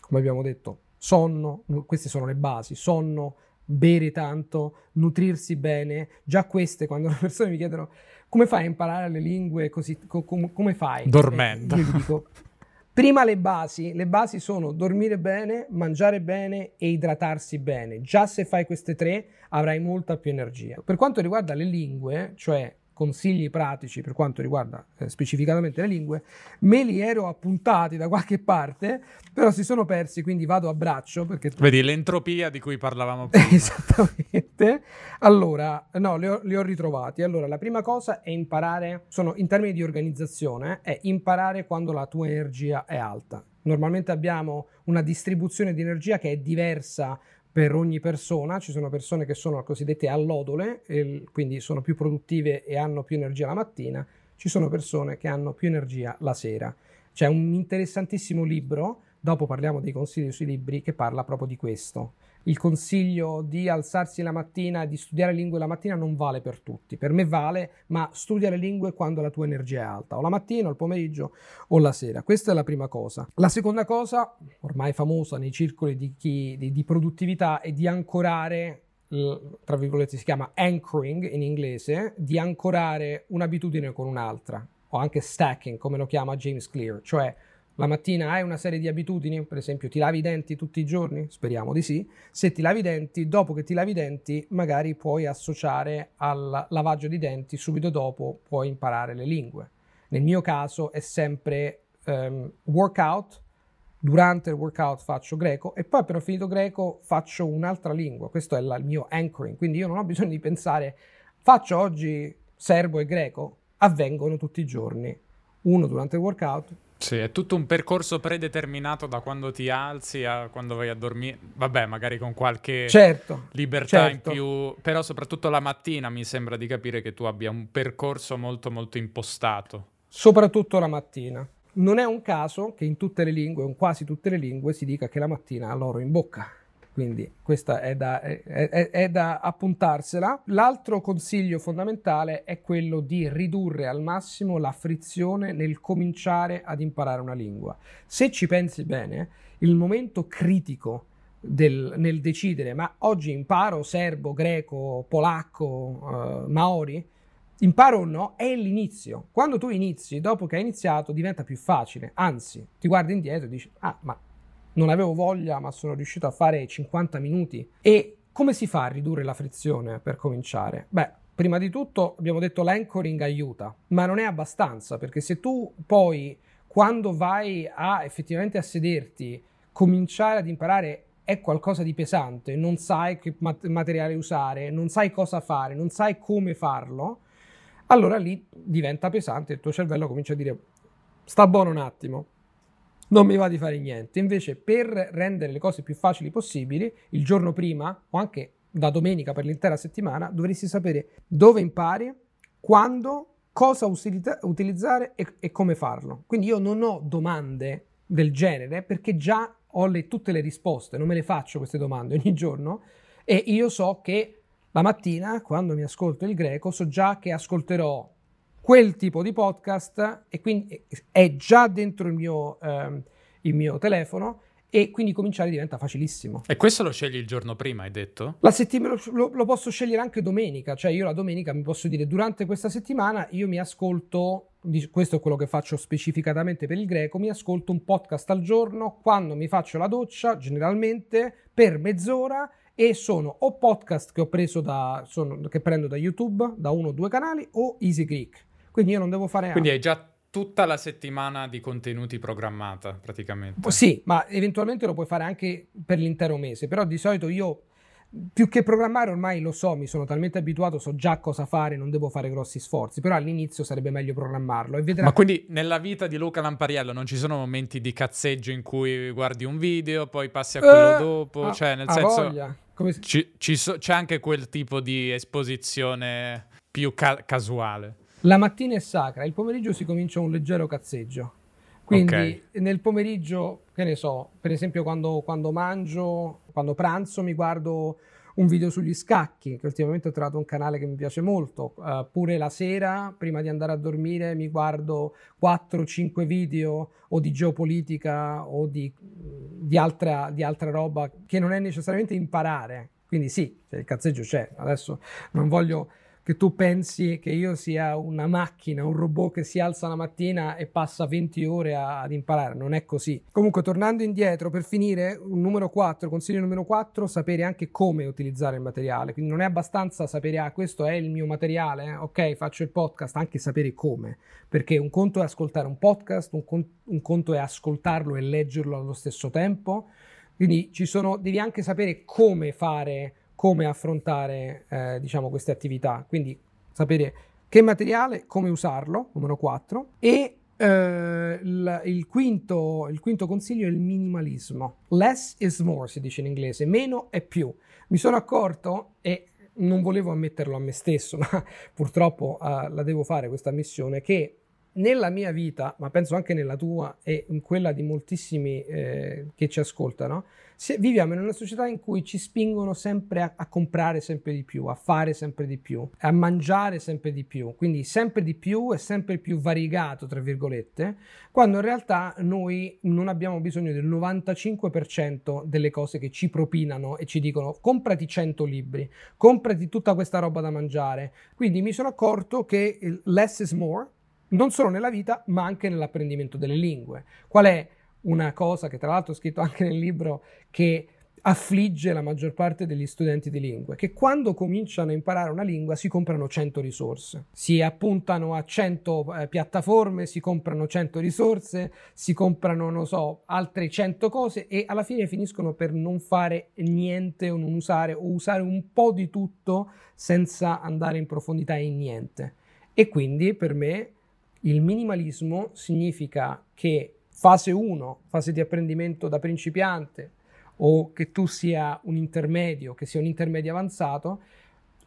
come abbiamo detto, sonno, queste sono le basi, sonno, bere tanto, nutrirsi bene. Già queste, quando le persone mi chiedono come fai a imparare le lingue così, co- come fai? Dormendo. Eh, io dico, prima le basi, le basi sono dormire bene, mangiare bene e idratarsi bene. Già se fai queste tre avrai molta più energia. Per quanto riguarda le lingue, cioè consigli pratici per quanto riguarda eh, specificatamente le lingue, me li ero appuntati da qualche parte, però si sono persi, quindi vado a braccio. Perché... Vedi l'entropia di cui parlavamo prima. Esattamente. Allora, no, li ho, li ho, ritrovati. Allora, la prima cosa è imparare, sono in termini di organizzazione, è imparare quando la tua energia è alta. Normalmente abbiamo una distribuzione di energia che è diversa per ogni persona, ci sono persone che sono cosiddette allodole, quindi sono più produttive e hanno più energia la mattina, ci sono persone che hanno più energia la sera. C'è un interessantissimo libro, dopo parliamo dei consigli sui libri, che parla proprio di questo il consiglio di alzarsi la mattina e di studiare lingue la mattina non vale per tutti. Per me vale, ma studia le lingue quando la tua energia è alta, o la mattina, o il pomeriggio, o la sera. Questa è la prima cosa. La seconda cosa, ormai famosa nei circoli di, chi, di, di produttività, è di ancorare tra virgolette si chiama anchoring in inglese, di ancorare un'abitudine con un'altra, o anche stacking, come lo chiama James Clear, cioè la mattina hai una serie di abitudini, per esempio ti lavi i denti tutti i giorni? Speriamo di sì. Se ti lavi i denti, dopo che ti lavi i denti, magari puoi associare al lavaggio di denti, subito dopo puoi imparare le lingue. Nel mio caso è sempre um, workout, durante il workout faccio greco e poi appena ho finito greco faccio un'altra lingua. Questo è la, il mio anchoring, quindi io non ho bisogno di pensare faccio oggi serbo e greco, avvengono tutti i giorni. Uno durante il workout, sì, è tutto un percorso predeterminato da quando ti alzi a quando vai a dormire. Vabbè, magari con qualche certo, libertà certo. in più, però soprattutto la mattina mi sembra di capire che tu abbia un percorso molto molto impostato. Soprattutto la mattina. Non è un caso che in tutte le lingue, o in quasi tutte le lingue, si dica che la mattina ha l'oro in bocca. Quindi questa è da, è, è, è da, appuntarsela. L'altro consiglio fondamentale è quello di ridurre al massimo la frizione nel cominciare ad imparare una lingua. Se ci pensi bene, il momento critico del, nel decidere ma oggi imparo serbo, greco, polacco, uh, maori, imparo o no, è l'inizio. Quando tu inizi, dopo che hai iniziato, diventa più facile. Anzi, ti guardi indietro e dici, ah, ma non avevo voglia, ma sono riuscito a fare 50 minuti. E come si fa a ridurre la frizione per cominciare? Beh, prima di tutto abbiamo detto l'anchoring aiuta, ma non è abbastanza, perché se tu poi quando vai a effettivamente a sederti, cominciare ad imparare è qualcosa di pesante, non sai che materiale usare, non sai cosa fare, non sai come farlo, allora lì diventa pesante, il tuo cervello comincia a dire sta buono un attimo, non mi va di fare niente. Invece, per rendere le cose più facili possibili, il giorno prima o anche da domenica per l'intera settimana, dovresti sapere dove impari, quando, cosa utilizza- utilizzare e-, e, come farlo. Quindi io non ho domande del genere perché già ho le, tutte le risposte, non me le faccio queste domande ogni giorno e io so che la mattina, quando mi ascolto il greco, so già che ascolterò quel tipo di podcast e quindi è già dentro il mio, ehm, il mio telefono e quindi cominciare diventa facilissimo. E questo lo scegli il giorno prima, hai detto? La settimana lo, lo, posso scegliere anche domenica, cioè io la domenica mi posso dire durante questa settimana io mi ascolto, questo è quello che faccio specificatamente per il greco, mi ascolto un podcast al giorno quando mi faccio la doccia, generalmente per mezz'ora e sono o podcast che ho preso da, sono, che prendo da YouTube, da uno o due canali o Easy Greek. Quindi io non devo fare Quindi hai già tutta la settimana di contenuti programmata praticamente. Sì, ma eventualmente lo puoi fare anche per l'intero mese, però di solito io più che programmare ormai lo so, mi sono talmente abituato, so già cosa fare, non devo fare grossi sforzi, però all'inizio sarebbe meglio programmarlo. Vedrà... Ma quindi nella vita di Luca Lampariello non ci sono momenti di cazzeggio in cui guardi un video, poi passi a quello uh, dopo, ah, cioè nel senso ci, ci so, c'è anche quel tipo di esposizione più ca- casuale. La mattina è sacra, il pomeriggio si comincia un leggero cazzeggio. Quindi okay. nel pomeriggio, che ne so, per esempio quando, quando, mangio, quando pranzo mi guardo un video sugli scacchi, che ultimamente ho trovato un canale che mi piace molto, uh, pure la sera, prima di andare a dormire, mi guardo 4-5 video o di geopolitica o di, di, altra, di altra roba che non è necessariamente imparare. Quindi sì, cioè il cazzeggio c'è. Adesso non voglio che tu pensi che io sia una macchina, un robot che si alza la mattina e passa 20 ore a, ad imparare, non è così. Comunque, tornando indietro, per finire, numero 4, consiglio numero 4, sapere anche come utilizzare il materiale. Quindi non è abbastanza sapere, ah, questo è il mio materiale, eh? ok, faccio il podcast, anche sapere come. Perché un conto è ascoltare un podcast, un, con- un conto è ascoltarlo e leggerlo allo stesso tempo. Quindi ci sono, devi anche sapere come fare come affrontare eh, diciamo, queste attività. Quindi sapere che materiale, come usarlo, numero 4, e eh, il, il, quinto, il, quinto, consiglio è il minimalismo. Less is more, si dice in inglese, meno è più. Mi sono accorto, e non volevo ammetterlo a me stesso, ma purtroppo uh, la devo fare questa missione, che nella mia vita, ma penso anche nella tua e in quella di moltissimi eh, che ci ascoltano, viviamo in una società in cui ci spingono sempre a, a, comprare sempre di più, a fare sempre di più, a mangiare sempre di più, quindi sempre di più e sempre più variegato, tra virgolette, quando in realtà noi non abbiamo bisogno del 95% delle cose che ci propinano e ci dicono comprati 100 libri, comprati tutta questa roba da mangiare. Quindi mi sono accorto che less is more non solo nella vita, ma anche nell'apprendimento delle lingue. Qual è una cosa che tra l'altro ho scritto anche nel libro che affligge la maggior parte degli studenti di lingue, che quando cominciano a imparare una lingua si comprano 100 risorse, si appuntano a 100 eh, piattaforme, si comprano 100 risorse, si comprano, non so, altre 100 cose e alla fine finiscono per non fare niente o non usare o usare un po' di tutto senza andare in profondità in niente. E quindi per me il minimalismo significa che fase 1, fase di apprendimento da principiante, o che tu sia un intermedio, che sia un intermedio avanzato,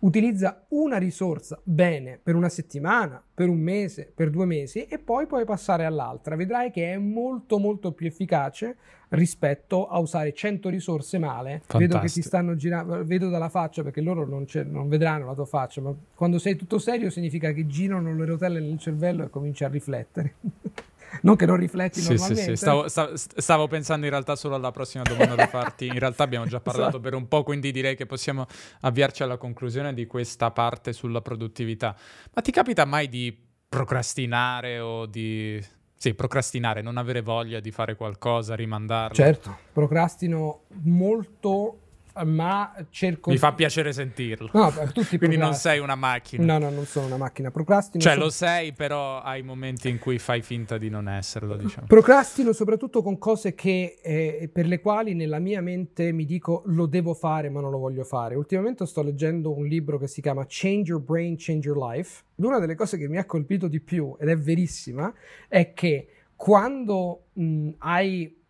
utilizza una risorsa bene per una settimana, per un mese, per due mesi e poi puoi passare all'altra. Vedrai che è molto molto più efficace rispetto a usare 100 risorse male. Fantastico. Vedo che ti stanno girando, vedo dalla faccia perché loro non, non, vedranno la tua faccia, ma quando sei tutto serio significa che girano le rotelle nel cervello e cominci a riflettere. non che non rifletti sì, normalmente. Sì, sì. Stavo, stavo, pensando in realtà solo alla prossima domanda da farti. In realtà abbiamo già parlato esatto. per un po', quindi direi che possiamo avviarci alla conclusione di questa parte sulla produttività. Ma ti capita mai di procrastinare o di... Sì, procrastinare, non avere voglia di fare qualcosa, rimandarlo? Certo, procrastino molto ma cerco... Mi fa piacere sentirlo. No, tutti Quindi non sei una macchina. No, no, non sono una macchina. Procrastino. Cioè, so... lo sei, però hai momenti in cui fai finta di non esserlo, diciamo. Procrastino soprattutto con cose che, eh, per le quali nella mia mente mi dico lo devo fare, ma non lo voglio fare. Ultimamente sto leggendo un libro che si chiama Change Your Brain, Change Your Life. Una delle cose che mi ha colpito di più, ed è verissima, è che quando mh, hai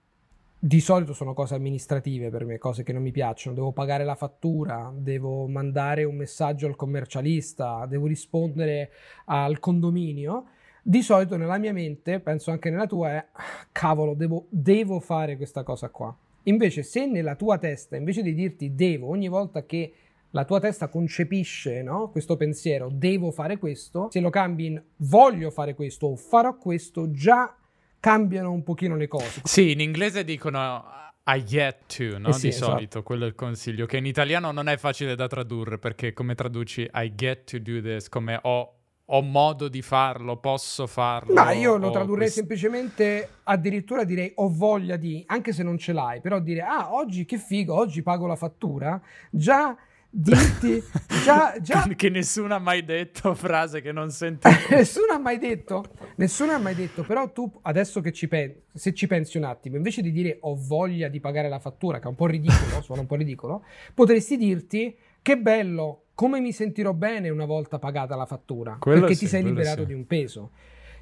di solito sono cose amministrative per me, cose che non mi piacciono. Devo pagare la fattura, devo mandare un messaggio al commercialista, devo rispondere al condominio. Di solito nella mia mente, penso anche nella tua, è cavolo, devo, devo fare questa cosa qua. Invece, se nella tua testa, invece di dirti devo, ogni volta che la tua testa concepisce no? questo pensiero, devo fare questo, se lo cambi in voglio fare questo o farò questo, già cambiano un pochino le cose. Sì, in inglese dicono I get to, no? Eh sì, di esatto. solito, quello è il consiglio, che in italiano non è facile da tradurre perché come traduci I get to do this, come ho ho modo di farlo, posso farlo. Ma io lo tradurrei quest... semplicemente, addirittura direi ho voglia di, anche se non ce l'hai, però dire ah oggi che figo, oggi pago la fattura, già dirti già, già... che nessuno ha mai detto frase che non senti nessuno ha mai detto nessuno ha mai detto però tu adesso che ci pensi se ci pensi un attimo invece di dire ho voglia di pagare la fattura che è un po' ridicolo suona un po' ridicolo potresti dirti che bello come mi sentirò bene una volta pagata la fattura quello perché sì, ti sei liberato sì. di un peso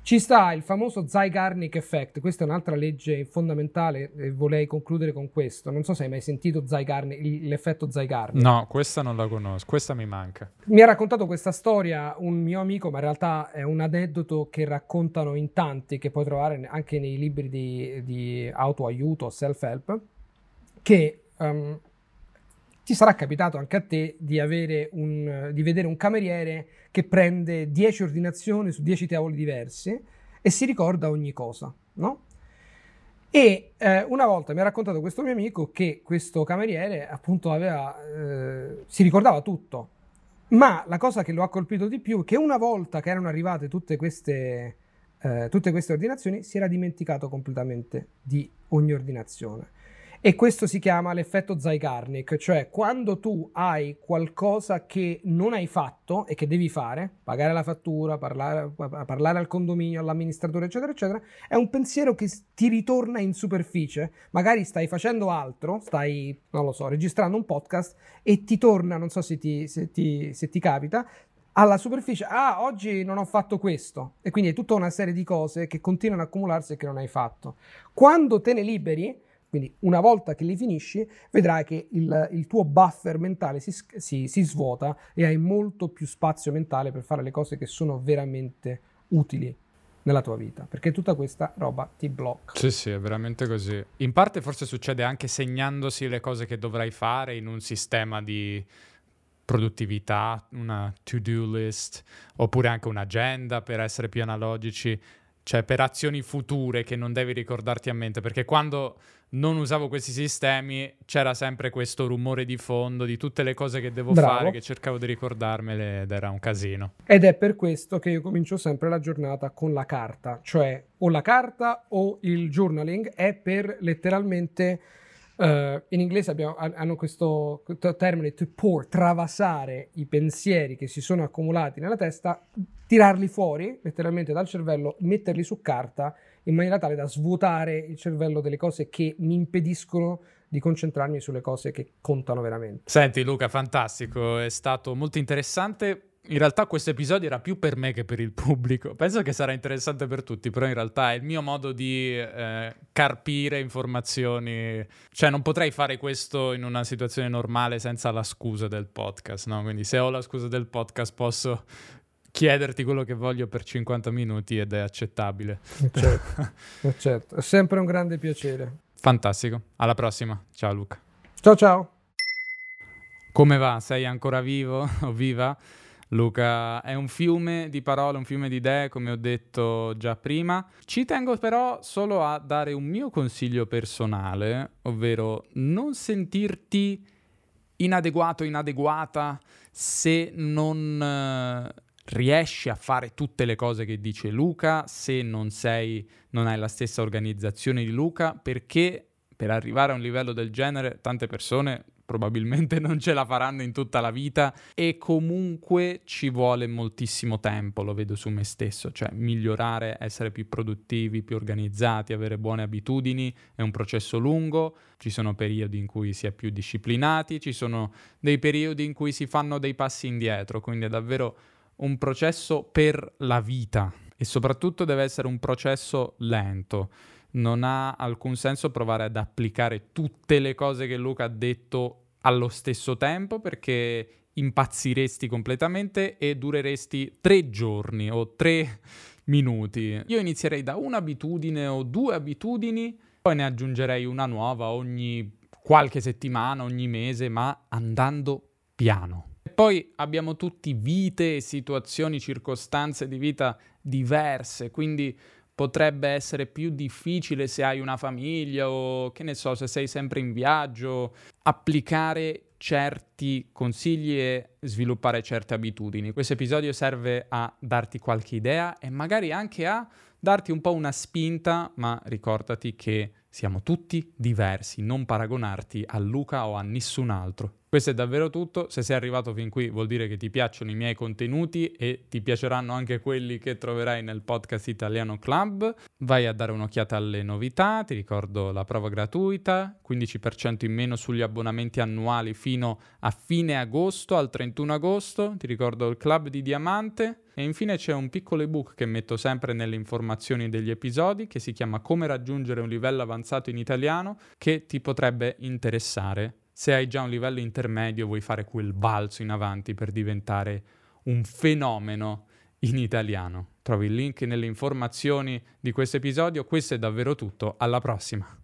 ci sta il famoso Zygarnik Effect, questa è un'altra legge fondamentale e vorrei concludere con questo. Non so se hai mai sentito Zygarnik, l'effetto Zygarnik. No, questa non la conosco, questa mi manca. Mi ha raccontato questa storia un mio amico, ma in realtà è un aneddoto che raccontano in tanti, che puoi trovare anche nei libri di, di autoaiuto, self-help, che um, ti sarà capitato anche a te di, un, di vedere un cameriere che prende 10 ordinazioni su 10 tavoli diversi e si ricorda ogni cosa, no? E eh, una volta mi ha raccontato questo mio amico che questo cameriere appunto aveva, eh, si ricordava tutto, ma la cosa che lo ha colpito di più è che una volta che erano arrivate tutte queste, eh, tutte queste ordinazioni si era dimenticato completamente di ogni ordinazione. E questo si chiama l'effetto Zygarnik, cioè quando tu hai qualcosa che non hai fatto e che devi fare, pagare la fattura, parlare, parlare al condominio, all'amministratore, eccetera, eccetera, è un pensiero che ti ritorna in superficie. Magari stai facendo altro, stai, non lo so, registrando un podcast e ti torna, non so se ti, se ti, se ti capita, alla superficie, ah, oggi non ho fatto questo. E quindi è tutta una serie di cose che continuano a accumularsi e che non hai fatto. Quando te ne liberi, quindi una volta che li finisci, vedrai che il, il tuo buffer mentale si, si, si, svuota e hai molto più spazio mentale per fare le cose che sono veramente utili nella tua vita, perché tutta questa roba ti blocca. Sì, sì, è veramente così. In parte forse succede anche segnandosi le cose che dovrai fare in un sistema di produttività, una to-do list, oppure anche un'agenda per essere più analogici, cioè per azioni future che non devi ricordarti a mente, perché quando non usavo questi sistemi, c'era sempre questo rumore di fondo di tutte le cose che devo Bravo. fare, che cercavo di ricordarmele ed era un casino. Ed è per questo che io comincio sempre la giornata con la carta, cioè o la carta o il journaling è per letteralmente... Uh, in inglese abbiamo, hanno questo termine to pour, travasare i pensieri che si sono accumulati nella testa, tirarli fuori letteralmente dal cervello, metterli su carta in maniera tale da svuotare il cervello delle cose che mi impediscono di concentrarmi sulle cose che contano veramente. Senti Luca, fantastico, è stato molto interessante. In realtà questo episodio era più per me che per il pubblico. Penso che sarà interessante per tutti, però in realtà è il mio modo di eh, carpire informazioni. Cioè non potrei fare questo in una situazione normale senza la scusa del podcast, no? Quindi se ho la scusa del podcast posso chiederti quello che voglio per 50 minuti ed è accettabile. Certo, certo. è sempre un grande piacere. Fantastico, alla prossima. Ciao Luca. Ciao ciao. Come va? Sei ancora vivo o viva? Luca è un fiume di parole, un fiume di idee, come ho detto già prima. Ci tengo però solo a dare un mio consiglio personale, ovvero non sentirti inadeguato, inadeguata se non eh, riesci a fare tutte le cose che dice Luca se non sei, non hai la stessa organizzazione di Luca, perché per arrivare a un livello del genere tante persone probabilmente non ce la faranno in tutta la vita e comunque ci vuole moltissimo tempo, lo vedo su me stesso, cioè migliorare, essere più produttivi, più organizzati, avere buone abitudini è un processo lungo, ci sono periodi in cui si è più disciplinati, ci sono dei periodi in cui si fanno dei passi indietro, quindi è davvero un processo per la vita e soprattutto deve essere un processo lento. Non ha alcun senso provare ad applicare tutte le cose che Luca ha detto allo stesso tempo perché impazziresti completamente e dureresti tre giorni o tre minuti. Io inizierei da un'abitudine o due abitudini, poi ne aggiungerei una nuova ogni qualche settimana, ogni mese, ma andando piano. E poi abbiamo tutti vite situazioni, circostanze di vita diverse, quindi potrebbe essere più difficile se hai una famiglia o che ne so, se sei sempre in viaggio, applicare certi consigli e sviluppare certe abitudini. Questo episodio serve a darti qualche idea e magari anche a darti un po' una spinta, ma ricordati che siamo tutti diversi, non paragonarti a Luca o a nessun altro. Questo è davvero tutto, se sei arrivato fin qui vuol dire che ti piacciono i miei contenuti e ti piaceranno anche quelli che troverai nel podcast Italiano Club. Vai a dare un'occhiata alle novità, ti ricordo la prova gratuita, 15% in meno sugli abbonamenti annuali fino a fine agosto, al 31 agosto, ti ricordo il club di Diamante. E infine c'è un piccolo ebook che metto sempre nelle informazioni degli episodi che si chiama Come raggiungere un livello avanzato in italiano che ti potrebbe interessare se hai già un livello intermedio vuoi fare quel balzo in avanti per diventare un fenomeno in italiano. Trovi il link nelle informazioni di questo episodio. Questo è davvero tutto. Alla prossima.